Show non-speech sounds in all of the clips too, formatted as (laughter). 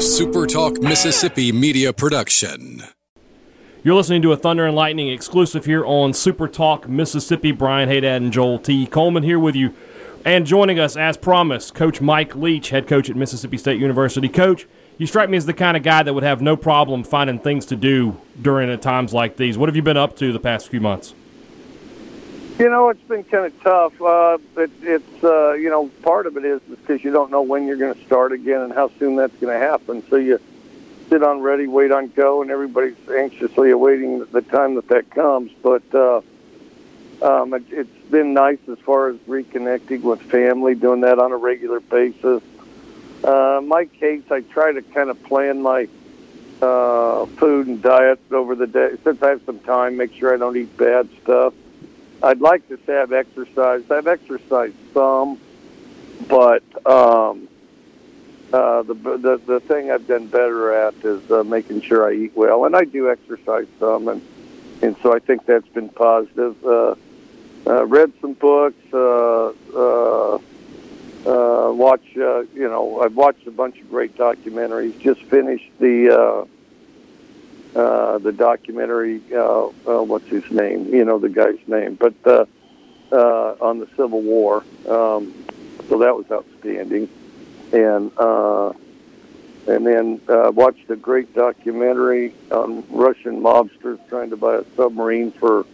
A Super Talk Mississippi media production. You're listening to a Thunder and Lightning exclusive here on Super Talk Mississippi. Brian Haydad and Joel T. Coleman here with you. And joining us, as promised, Coach Mike Leach, head coach at Mississippi State University. Coach, you strike me as the kind of guy that would have no problem finding things to do during times like these. What have you been up to the past few months? You know, it's been kind of tough. Uh, it, it's uh, you know, part of it is because you don't know when you're going to start again and how soon that's going to happen. So you sit on ready, wait on go, and everybody's anxiously awaiting the time that that comes. But uh, um, it, it's been nice as far as reconnecting with family, doing that on a regular basis. Uh, my case, I try to kind of plan my uh, food and diet over the day since I have some time. Make sure I don't eat bad stuff. I'd like to say I've exercised. I've exercised some, but um, uh, the, the the thing I've done better at is uh, making sure I eat well, and I do exercise some, and and so I think that's been positive. Uh, uh, read some books, uh, uh, uh, watch. Uh, you know, I've watched a bunch of great documentaries. Just finished the uh, uh, the documentary. Uh, uh, what's his name? You know the guy's name, but uh, uh, on the Civil War. Um, so that was outstanding, and uh, and then uh, watched a great documentary on Russian mobsters trying to buy a submarine for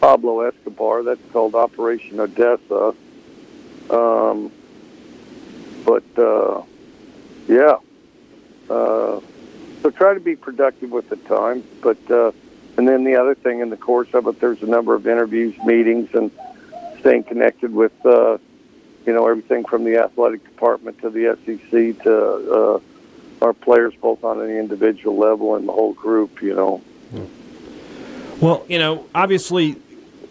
Pablo Escobar. That's called Operation Odessa. Um, but uh, yeah, uh, so try to be productive with the time. But uh, and then the other thing in the course of it, there's a number of interviews, meetings, and staying connected with uh, you know everything from the athletic department to the SEC to uh, our players, both on an individual level and the whole group. You know. Well, you know, obviously,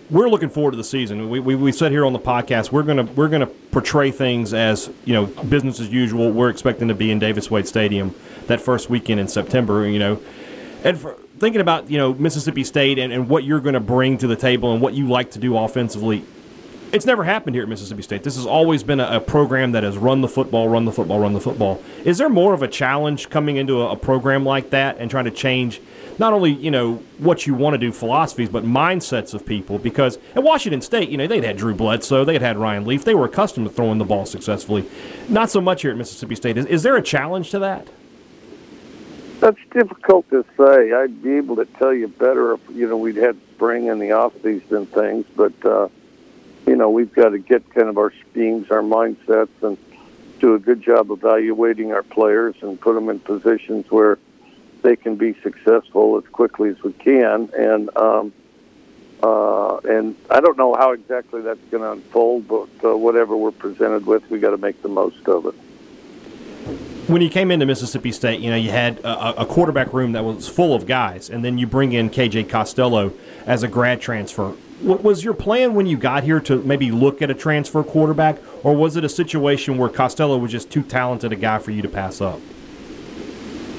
we're looking forward to the season. We, we, we said here on the podcast we're gonna we're gonna portray things as you know business as usual. We're expecting to be in Davis Wade Stadium that first weekend in September. You know, and for, thinking about you know Mississippi State and, and what you're going to bring to the table and what you like to do offensively. It's never happened here at Mississippi State. This has always been a, a program that has run the football, run the football, run the football. Is there more of a challenge coming into a, a program like that and trying to change not only you know what you want to do philosophies but mindsets of people because at Washington State you know they'd had Drew Bledsoe they'd had Ryan Leaf they were accustomed to throwing the ball successfully not so much here at Mississippi State is, is there a challenge to that That's difficult to say. I'd be able to tell you better if you know we'd had spring in the off season things, but uh, you know we've got to get kind of our schemes, our mindsets, and do a good job evaluating our players and put them in positions where they can be successful as quickly as we can. And um, uh, and I don't know how exactly that's going to unfold, but uh, whatever we're presented with, we got to make the most of it. When you came into Mississippi State, you know you had a, a quarterback room that was full of guys, and then you bring in KJ Costello as a grad transfer. What was your plan when you got here to maybe look at a transfer quarterback, or was it a situation where Costello was just too talented a guy for you to pass up?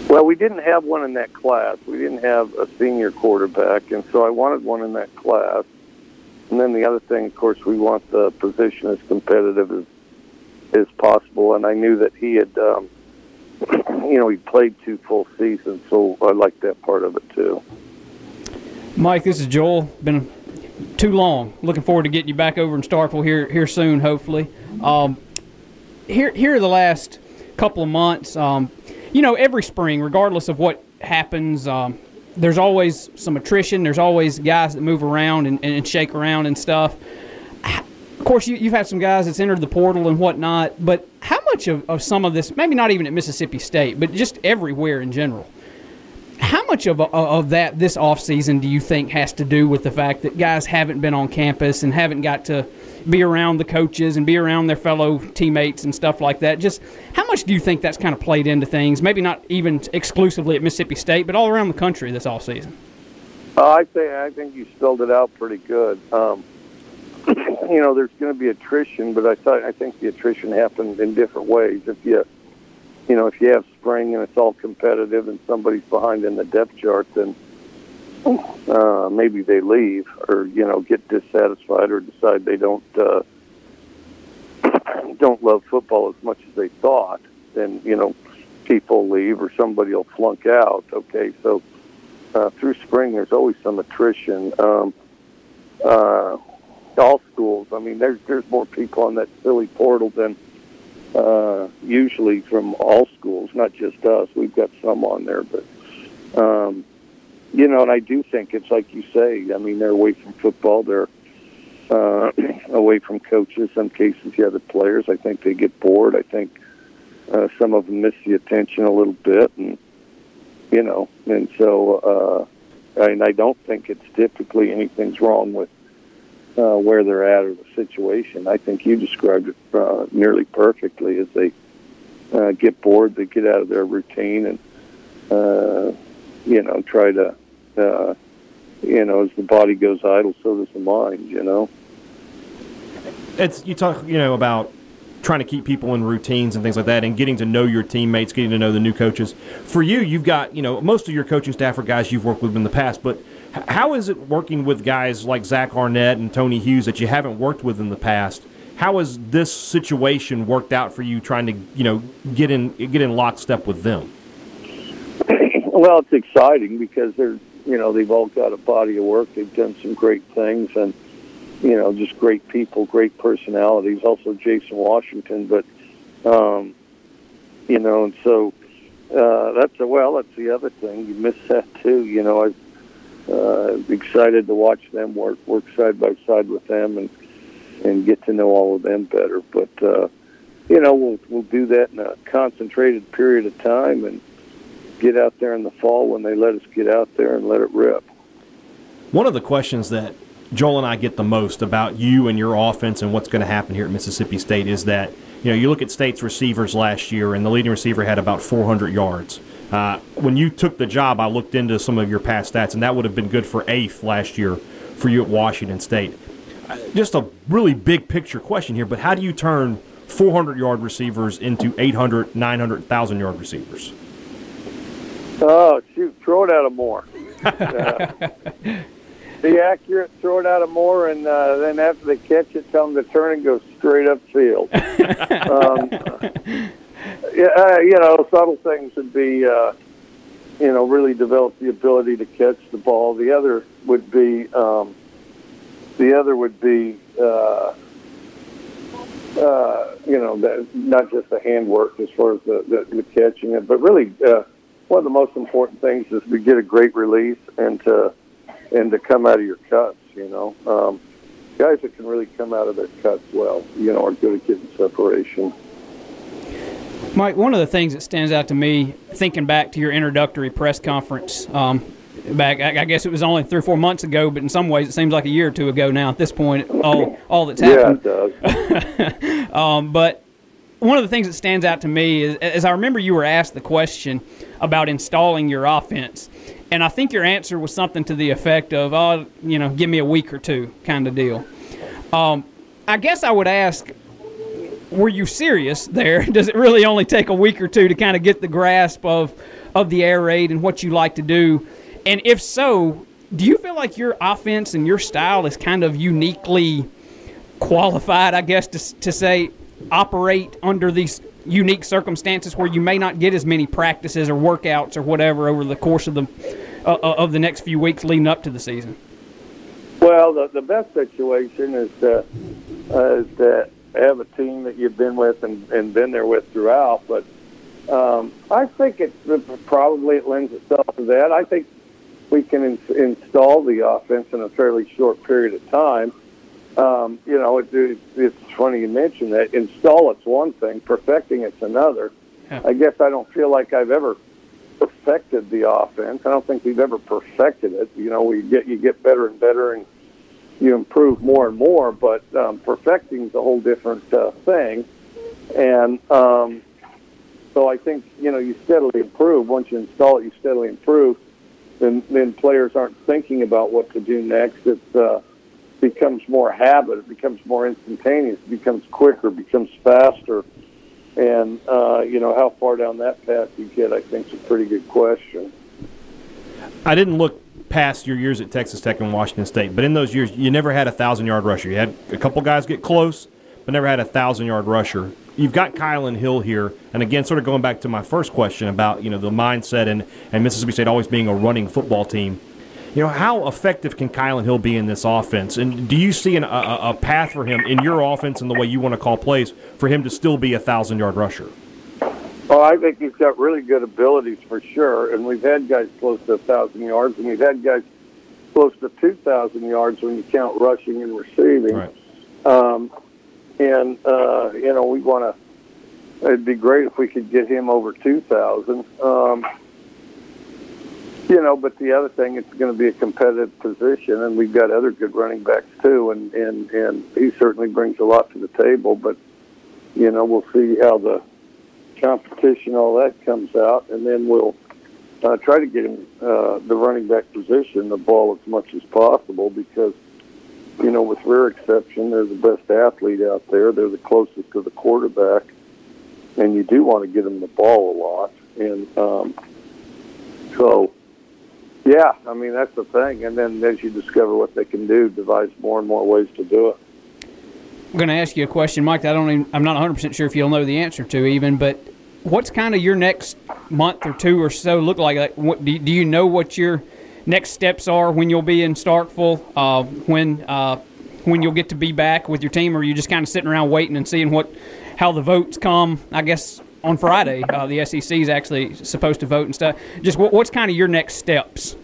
Well, we didn't have one in that class. We didn't have a senior quarterback, and so I wanted one in that class. And then the other thing, of course, we want the position as competitive as as possible. And I knew that he had, um, you know, he played two full seasons, so I like that part of it too. Mike, this is Joel. Been too long. Looking forward to getting you back over in Starkville here here soon, hopefully. Um, here here the last couple of months. Um, you know, every spring, regardless of what happens, um, there's always some attrition. There's always guys that move around and, and shake around and stuff. Of course, you, you've had some guys that's entered the portal and whatnot, but how much of, of some of this, maybe not even at Mississippi State, but just everywhere in general, how much of, of that this offseason do you think has to do with the fact that guys haven't been on campus and haven't got to be around the coaches and be around their fellow teammates and stuff like that? Just how much do you think that's kind of played into things? Maybe not even exclusively at Mississippi State, but all around the country this offseason. Uh, I think I think you spelled it out pretty good. Um, (clears throat) you know, there's going to be attrition, but I thought I think the attrition happened in different ways. If you, you know, if you have spring and it's all competitive and somebody's behind in the depth chart, then uh, maybe they leave or you know get dissatisfied or decide they don't uh, (clears throat) don't love football as much as they thought. Then you know, people leave or somebody will flunk out. Okay, so uh, through spring there's always some attrition. Um, uh, all schools, I mean, there's there's more people on that silly portal than uh, usually from all schools, not just us. We've got some on there, but um, you know, and I do think it's like you say. I mean, they're away from football. They're uh, (clears throat) away from coaches. Some cases, the other players. I think they get bored. I think uh, some of them miss the attention a little bit, and you know, and so. Uh, mean, I don't think it's typically anything's wrong with uh, where they're at or the situation. I think you described it uh, nearly perfectly. As they uh, get bored, they get out of their routine and uh, you know try to uh, you know as the body goes idle, so does the mind. You know. It's you talk you know about trying to keep people in routines and things like that and getting to know your teammates, getting to know the new coaches. For you, you've got, you know, most of your coaching staff are guys you've worked with in the past, but how is it working with guys like Zach Arnett and Tony Hughes that you haven't worked with in the past? How has this situation worked out for you trying to, you know, get in get in lockstep with them? Well, it's exciting because they're, you know, they've all got a body of work. They've done some great things and you know, just great people, great personalities. Also Jason Washington, but um, you know, and so uh, that's a, well, that's the other thing. You miss that too. You know, I'm uh, excited to watch them work, work side by side with them, and and get to know all of them better. But uh, you know, we'll we'll do that in a concentrated period of time, and get out there in the fall when they let us get out there and let it rip. One of the questions that Joel and I get the most about you and your offense and what's going to happen here at Mississippi State is that you know you look at State's receivers last year, and the leading receiver had about 400 yards. Uh, when you took the job, I looked into some of your past stats, and that would have been good for eighth last year for you at Washington State. Uh, just a really big picture question here, but how do you turn 400 yard receivers into 800, 900, 1,000 yard receivers? Oh, shoot, throw it out of more. uh, (laughs) be accurate, throw it out of more, and uh, then after they catch it, tell them to turn and go straight up field. (laughs) um, uh, you know, subtle things would be, uh, you know, really develop the ability to catch the ball. The other would be, um, the other would be, uh, uh, you know, the, not just the handwork as far as the, the, the catching it, but really uh, one of the most important things is to get a great release and to and to come out of your cuts. You know, um, guys that can really come out of their cuts well, you know, are good at getting separation. Mike, one of the things that stands out to me, thinking back to your introductory press conference, um, back I, guess it was only three or four months ago, but in some ways it seems like a year or two ago now. At this point, all all that's happened. Yeah, it does. (laughs) um, but one of the things that stands out to me is, as I remember, you were asked the question about installing your offense, and I think your answer was something to the effect of, "Oh, you know, give me a week or two, kind of deal." Um, I guess I would ask, were you serious there? (laughs) Does it really only take a week or two to kind of get the grasp of of the air raid and what you like to do? And if so, do you feel like your offense and your style is kind of uniquely qualified, I guess, to, to say operate under these unique circumstances where you may not get as many practices or workouts or whatever over the course of the uh, uh, of the next few weeks leading up to the season? Well, the, the best situation is to, uh, is to have a team that you've been with and, and been there with throughout. But um, I think it probably it lends itself to that. I think we can in, install the offense in a fairly short period of time. Um, you know, it, it, it's funny you mention that. Install it's one thing, perfecting it's another. Yeah. I guess I don't feel like I've ever perfected the offense. I don't think we've ever perfected it. You know, we get you get better and better, and you improve more and more. But um, perfecting is a whole different uh, thing, and um, so I think you know you steadily improve. Once you install it, you steadily improve. Then then players aren't thinking about what to do next. It uh, becomes more habit. It becomes more instantaneous. It becomes quicker. It becomes faster and, uh, you know, how far down that path you get, I think, is a pretty good question. I didn't look past your years at Texas Tech and Washington State, but in those years, you never had a thousand yard rusher. You had a couple guys get close, but never had a thousand yard rusher. you've got Kylan Hill here, and again, sort of going back to my first question about you know the mindset and and Mississippi State always being a running football team. You know, how effective can Kylan Hill be in this offense? And do you see an, a, a path for him in your offense and the way you want to call plays for him to still be a thousand yard rusher? Oh, I think he's got really good abilities for sure. And we've had guys close to a thousand yards, and we've had guys close to two thousand yards when you count rushing and receiving. Right. Um, and uh, you know, we want to. It'd be great if we could get him over two thousand. Um, you know, but the other thing, it's going to be a competitive position, and we've got other good running backs too, and and and he certainly brings a lot to the table. But you know, we'll see how the competition, all that comes out, and then we'll uh, try to get him uh, the running back position, the ball as much as possible, because you know, with rare exception, they're the best athlete out there. They're the closest to the quarterback, and you do want to get them the ball a lot. And um, so yeah, I mean that's the thing. And then as you discover what they can do, devise more and more ways to do it. Going to ask you a question, Mike. I don't. Even, I'm not 100 percent sure if you'll know the answer to even, but what's kind of your next month or two or so look like? Like, what, do, do you know what your next steps are when you'll be in Starkville? Uh, when uh, when you'll get to be back with your team, or are you just kind of sitting around waiting and seeing what how the votes come? I guess on Friday. Uh, the SEC is actually supposed to vote and stuff. Just what, what's kind of your next steps?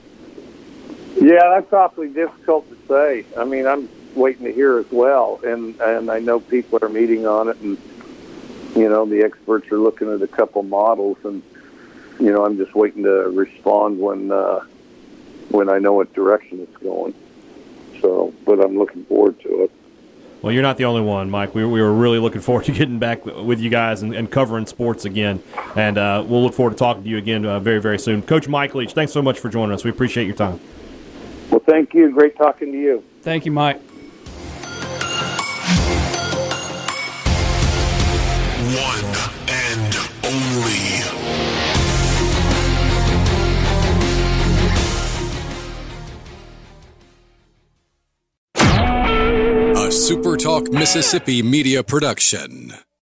Yeah, that's awfully difficult to say. I mean, I'm waiting to hear as well, and and I know people are meeting on it, and you know the experts are looking at a couple models, and you know I'm just waiting to respond when uh, when I know what direction it's going. So, but I'm looking forward to it. Well, you're not the only one, Mike. We, we were really looking forward to getting back with you guys and, and covering sports again. And uh, we'll look forward to talking to you again uh, very, very soon. Coach Mike Leach, thanks so much for joining us. We appreciate your time. Well, thank you. Great talking to you. Thank you, Mike. One and only. A SuperTalk Mississippi media production.